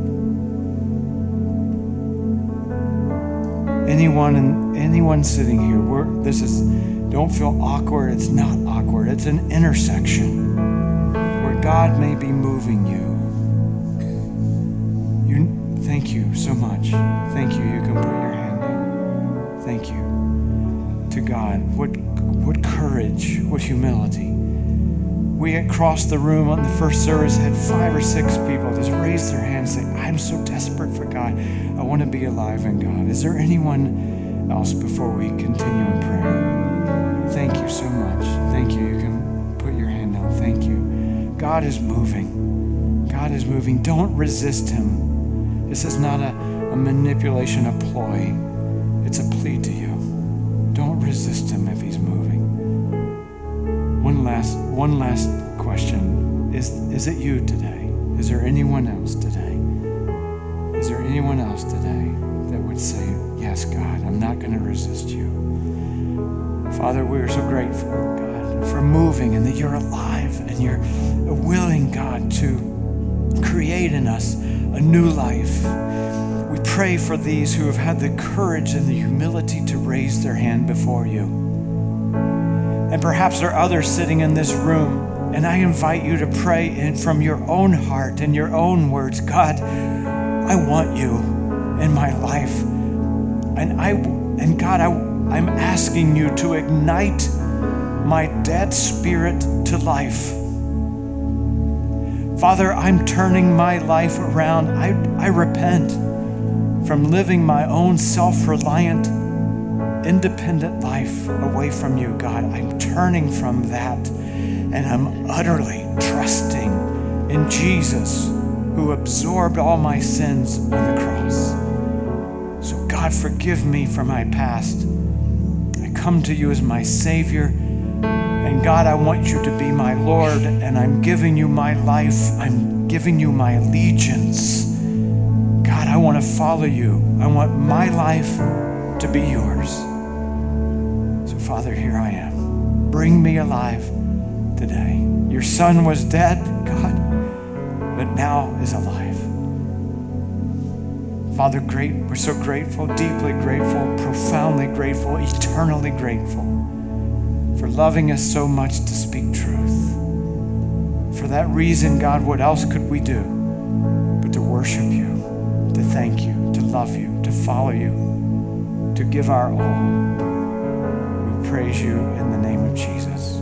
Anyone anyone sitting here, this is don't feel awkward. It's not awkward. It's an intersection where God may be moving you. You thank you so much. Thank you. You can put your hand down. Thank you to God. What, what courage, what humility. We across the room on the first service had five or six people just raise their hands and say, I'm so desperate for God. I want to be alive in God. Is there anyone else before we continue in prayer? Thank you so much. Thank you. You can put your hand down. Thank you. God is moving. God is moving. Don't resist Him. This is not a, a manipulation, a ploy. It's a plea to you. Don't resist Him if He's moving. One last, one last question. Is, is it you today? Is there anyone else today? Is there anyone else today that would say, Yes, God, I'm not going to resist you? Father, we are so grateful, God, for moving and that you're alive and you're willing, God, to create in us a new life. We pray for these who have had the courage and the humility to raise their hand before you. And perhaps there are others sitting in this room, and I invite you to pray in, from your own heart and your own words God, I want you in my life. And, I, and God, I, I'm asking you to ignite my dead spirit to life. Father, I'm turning my life around. I, I repent from living my own self reliant, independent life away from you, God. I'm turning from that and I'm utterly trusting in Jesus who absorbed all my sins on the cross. So, God, forgive me for my past. Come to you as my Savior. And God, I want you to be my Lord, and I'm giving you my life. I'm giving you my allegiance. God, I want to follow you. I want my life to be yours. So, Father, here I am. Bring me alive today. Your son was dead, God, but now is alive. Father, great, we're so grateful, deeply grateful, profoundly grateful, eternally grateful for loving us so much to speak truth. For that reason, God, what else could we do but to worship you, to thank you, to love you, to follow you, to give our all? We praise you in the name of Jesus.